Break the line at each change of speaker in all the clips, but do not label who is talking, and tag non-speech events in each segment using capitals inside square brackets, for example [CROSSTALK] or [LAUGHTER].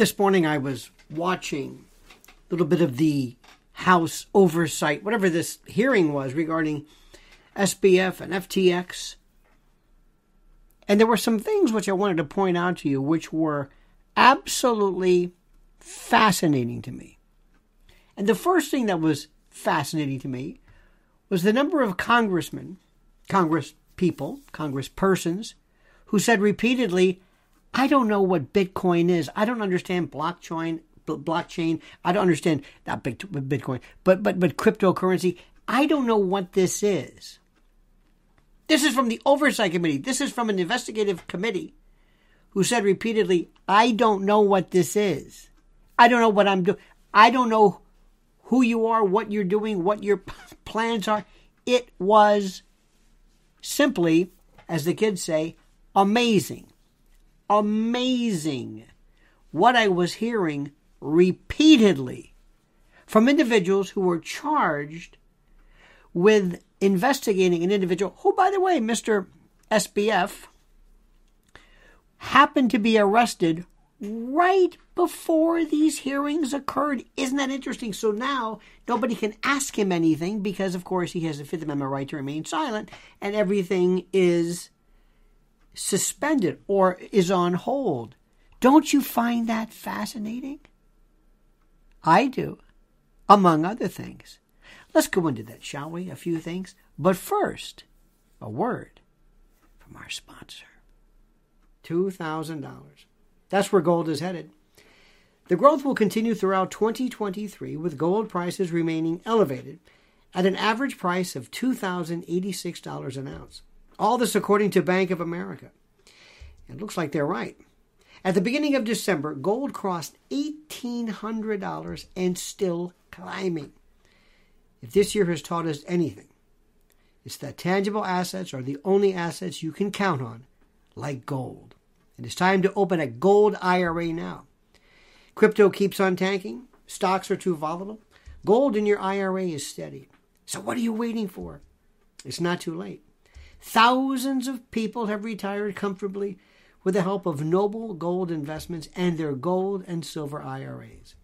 This morning I was watching a little bit of the House oversight, whatever this hearing was regarding SBF and FTX. And there were some things which I wanted to point out to you which were absolutely fascinating to me. And the first thing that was fascinating to me was the number of congressmen, Congress people, Congress persons, who said repeatedly, I don't know what Bitcoin is. I don't understand blockchain. Blockchain. I don't understand not Bitcoin, but but but cryptocurrency. I don't know what this is. This is from the oversight committee. This is from an investigative committee who said repeatedly, "I don't know what this is. I don't know what I'm doing. I don't know who you are, what you're doing, what your plans are." It was simply, as the kids say, amazing amazing what I was hearing repeatedly from individuals who were charged with investigating an individual who, by the way, Mr. SBF, happened to be arrested right before these hearings occurred. Isn't that interesting? So now nobody can ask him anything because, of course, he has a Fifth Amendment right to remain silent, and everything is suspended or is on hold. Don't you find that fascinating? I do, among other things. Let's go into that, shall we? A few things. But first, a word from our sponsor $2,000. That's where gold is headed. The growth will continue throughout 2023, with gold prices remaining elevated at an average price of $2,086 an ounce. All this according to Bank of America. It looks like they're right. At the beginning of December, gold crossed $1,800 and still climbing. If this year has taught us anything, it's that tangible assets are the only assets you can count on, like gold. It is time to open a gold IRA now. Crypto keeps on tanking, stocks are too volatile, gold in your IRA is steady. So what are you waiting for? It's not too late. Thousands of people have retired comfortably with the help of Noble Gold Investments and their gold and silver IRAs.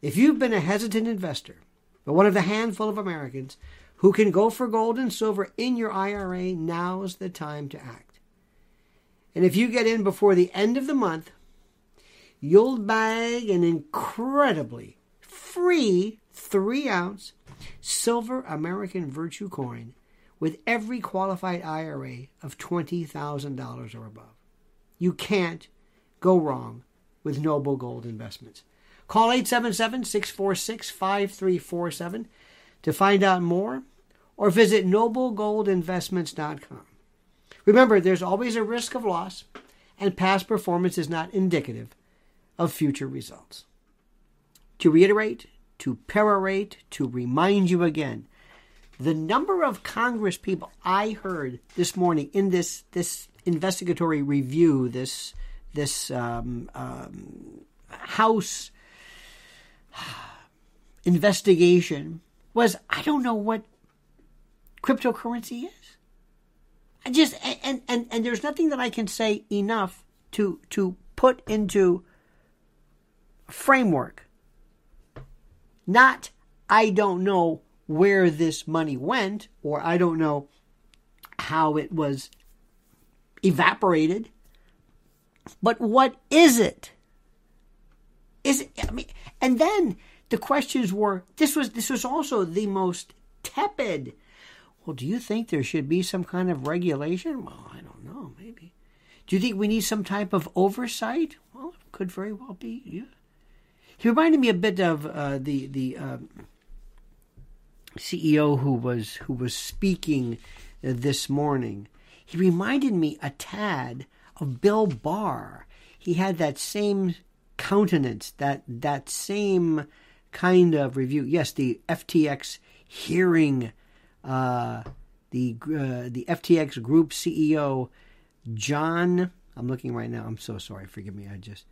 If you've been a hesitant investor, but one of the handful of Americans who can go for gold and silver in your IRA, now's the time to act. And if you get in before the end of the month, you'll bag an incredibly free three ounce silver American Virtue coin with every qualified IRA of $20,000 or above. You can't go wrong with Noble Gold Investments. Call 877 646 5347 to find out more or visit noblegoldinvestments.com. Remember, there's always a risk of loss, and past performance is not indicative of future results. To reiterate, to perorate, to remind you again, the number of Congress people I heard this morning in this, this investigatory review, this this um, um, House [SIGHS] investigation was I don't know what cryptocurrency is. I just and and and there's nothing that I can say enough to to put into framework. Not I don't know where this money went or I don't know how it was evaporated. But what is it? Is it, I mean, and then the questions were this was this was also the most tepid. Well, do you think there should be some kind of regulation? Well, I don't know, maybe. Do you think we need some type of oversight? Well, it could very well be. Yeah. He reminded me a bit of uh, the the uh, CEO who was who was speaking uh, this morning he reminded me a tad of Bill Barr. He had that same countenance, that that same kind of review. Yes, the FTX hearing, uh, the uh, the FTX Group CEO John. I'm looking right now. I'm so sorry. Forgive me. I just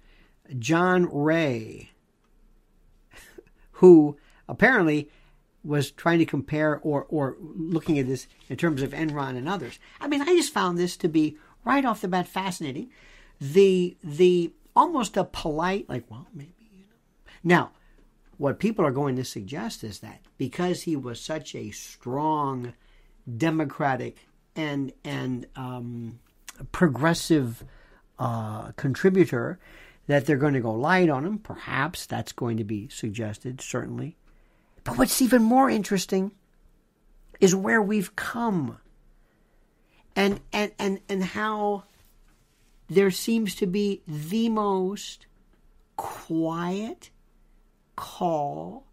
John Ray, [LAUGHS] who apparently was trying to compare or or looking at this in terms of Enron and others. I mean, I just found this to be right off the bat fascinating. The the almost a polite, like, well, maybe, you know. Now, what people are going to suggest is that because he was such a strong democratic and and um, progressive uh, contributor, that they're going to go light on him. Perhaps that's going to be suggested, certainly. But what's even more interesting is where we've come and and and, and how there seems to be the most quiet call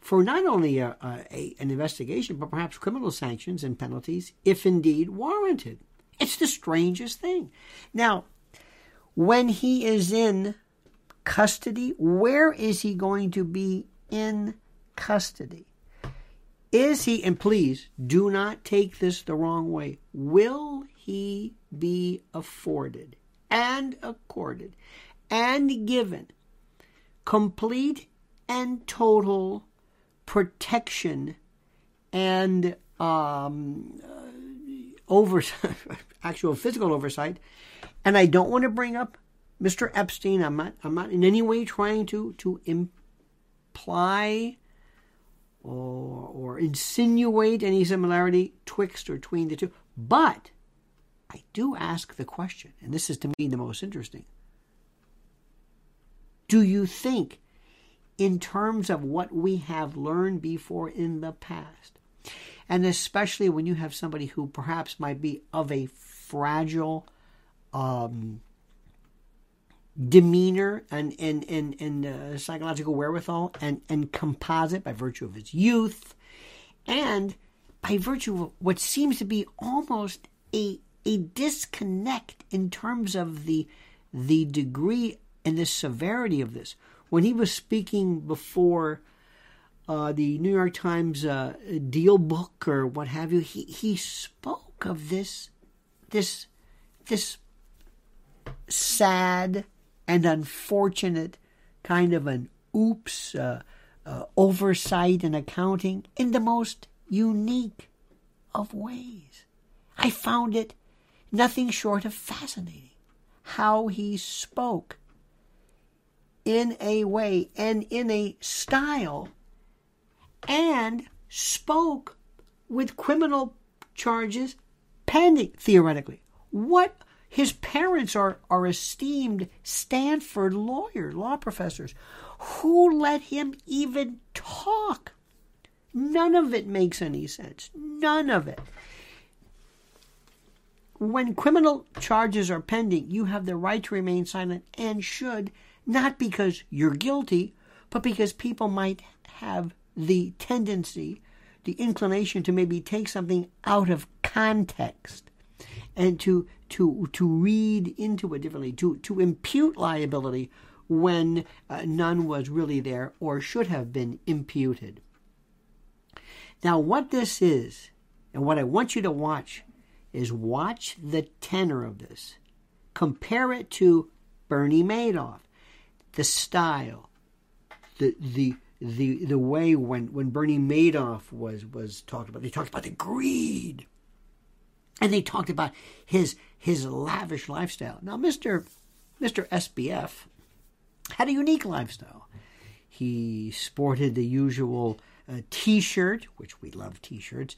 for not only a, a, an investigation, but perhaps criminal sanctions and penalties, if indeed warranted. It's the strangest thing. Now, when he is in custody, where is he going to be in custody? Is he, and please do not take this the wrong way, will he be afforded and accorded and given complete and total protection and um, uh, over [LAUGHS] actual physical oversight. And I don't want to bring up Mr. Epstein. I'm not. I'm not in any way trying to to imply or, or insinuate any similarity twixt or between the two. But I do ask the question, and this is to me the most interesting. Do you think, in terms of what we have learned before in the past, and especially when you have somebody who perhaps might be of a fragile um, demeanor and and and, and uh, psychological wherewithal and and composite by virtue of his youth and by virtue of what seems to be almost a a disconnect in terms of the the degree and the severity of this. When he was speaking before uh, the New York Times uh, DealBook or what have you he he spoke of this this this sad and unfortunate kind of an oops uh, uh, oversight in accounting in the most unique of ways. I found it nothing short of fascinating how he spoke in a way and in a style and spoke with criminal charges pending theoretically. What his parents are, are esteemed Stanford lawyers, law professors. Who let him even talk? None of it makes any sense. None of it. When criminal charges are pending, you have the right to remain silent and should, not because you're guilty, but because people might have the tendency, the inclination to maybe take something out of context and to to to read into it differently, to to impute liability when uh, none was really there or should have been imputed. Now, what this is, and what I want you to watch, is watch the tenor of this. Compare it to Bernie Madoff, the style, the the the the way when when Bernie Madoff was was talked about. They talked about the greed and they talked about his his lavish lifestyle. Now, Mister Mister SBF had a unique lifestyle. He sported the usual uh, T-shirt, which we love T-shirts.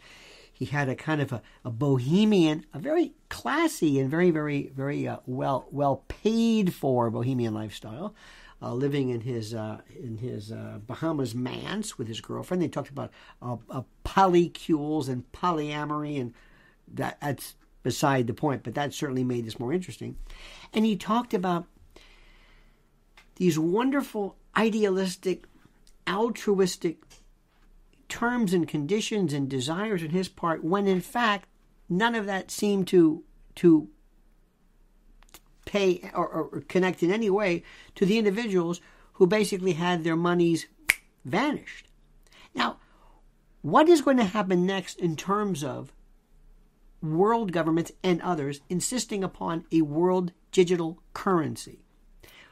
He had a kind of a, a bohemian, a very classy and very, very, very uh, well well paid for bohemian lifestyle. Uh, living in his uh, in his uh, Bahamas manse with his girlfriend. They talked about uh, uh, polycules and polyamory and that that's beside the point, but that certainly made this more interesting. And he talked about these wonderful, idealistic, altruistic terms and conditions and desires on his part, when in fact none of that seemed to to pay or, or connect in any way to the individuals who basically had their monies vanished. Now, what is going to happen next in terms of world governments and others insisting upon a world digital currency.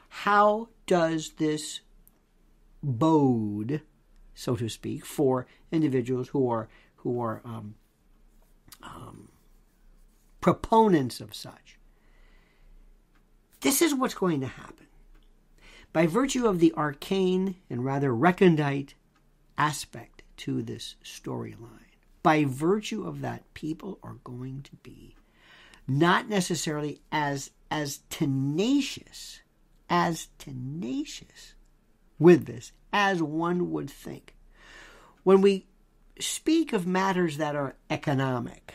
How does this bode, so to speak, for individuals who are who are um, um, proponents of such? This is what's going to happen. by virtue of the arcane and rather recondite aspect to this storyline, by virtue of that, people are going to be not necessarily as as tenacious as tenacious with this as one would think. When we speak of matters that are economic,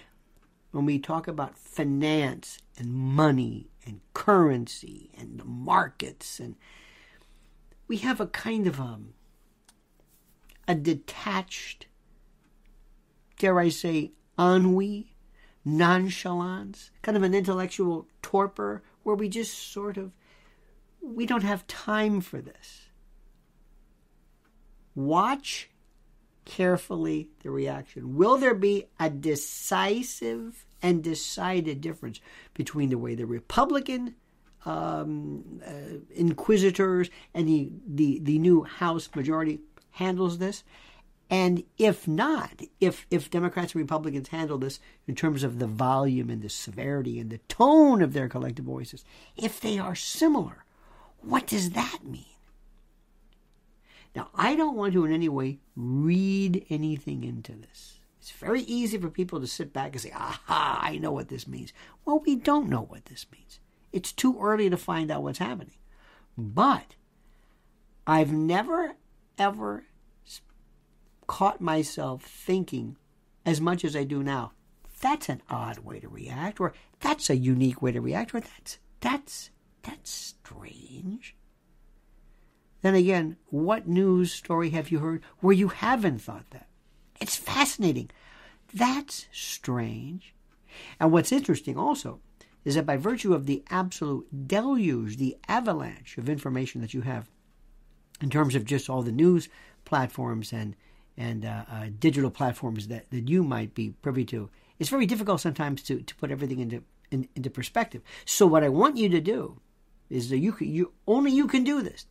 when we talk about finance and money and currency and the markets and we have a kind of um, a detached, dare I say, ennui, nonchalance, kind of an intellectual torpor where we just sort of, we don't have time for this. Watch carefully the reaction. Will there be a decisive and decided difference between the way the Republican um, uh, inquisitors and the, the, the new House majority handles this. And if not, if, if Democrats and Republicans handle this in terms of the volume and the severity and the tone of their collective voices, if they are similar, what does that mean? Now, I don't want to in any way read anything into this. It's very easy for people to sit back and say, aha, I know what this means. Well, we don't know what this means. It's too early to find out what's happening. But I've never, ever caught myself thinking as much as I do now. That's an odd way to react, or that's a unique way to react, or that's that's that's strange. Then again, what news story have you heard where you haven't thought that? It's fascinating. That's strange. And what's interesting also is that by virtue of the absolute deluge, the avalanche of information that you have in terms of just all the news platforms and and uh, uh, digital platforms that, that you might be privy to, it's very difficult sometimes to, to put everything into in, into perspective. So what I want you to do is that you can, you only you can do this.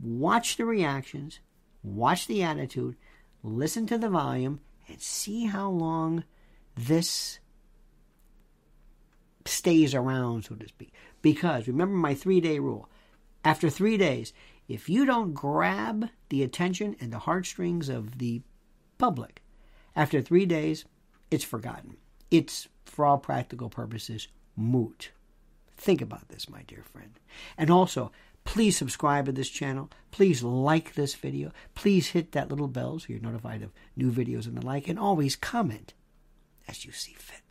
Watch the reactions, watch the attitude, listen to the volume, and see how long this stays around, so to speak. Because remember my three day rule. After three days, if you don't grab the attention and the heartstrings of the public, after three days, it's forgotten. It's, for all practical purposes, moot. Think about this, my dear friend. And also, please subscribe to this channel. Please like this video. Please hit that little bell so you're notified of new videos and the like. And always comment as you see fit.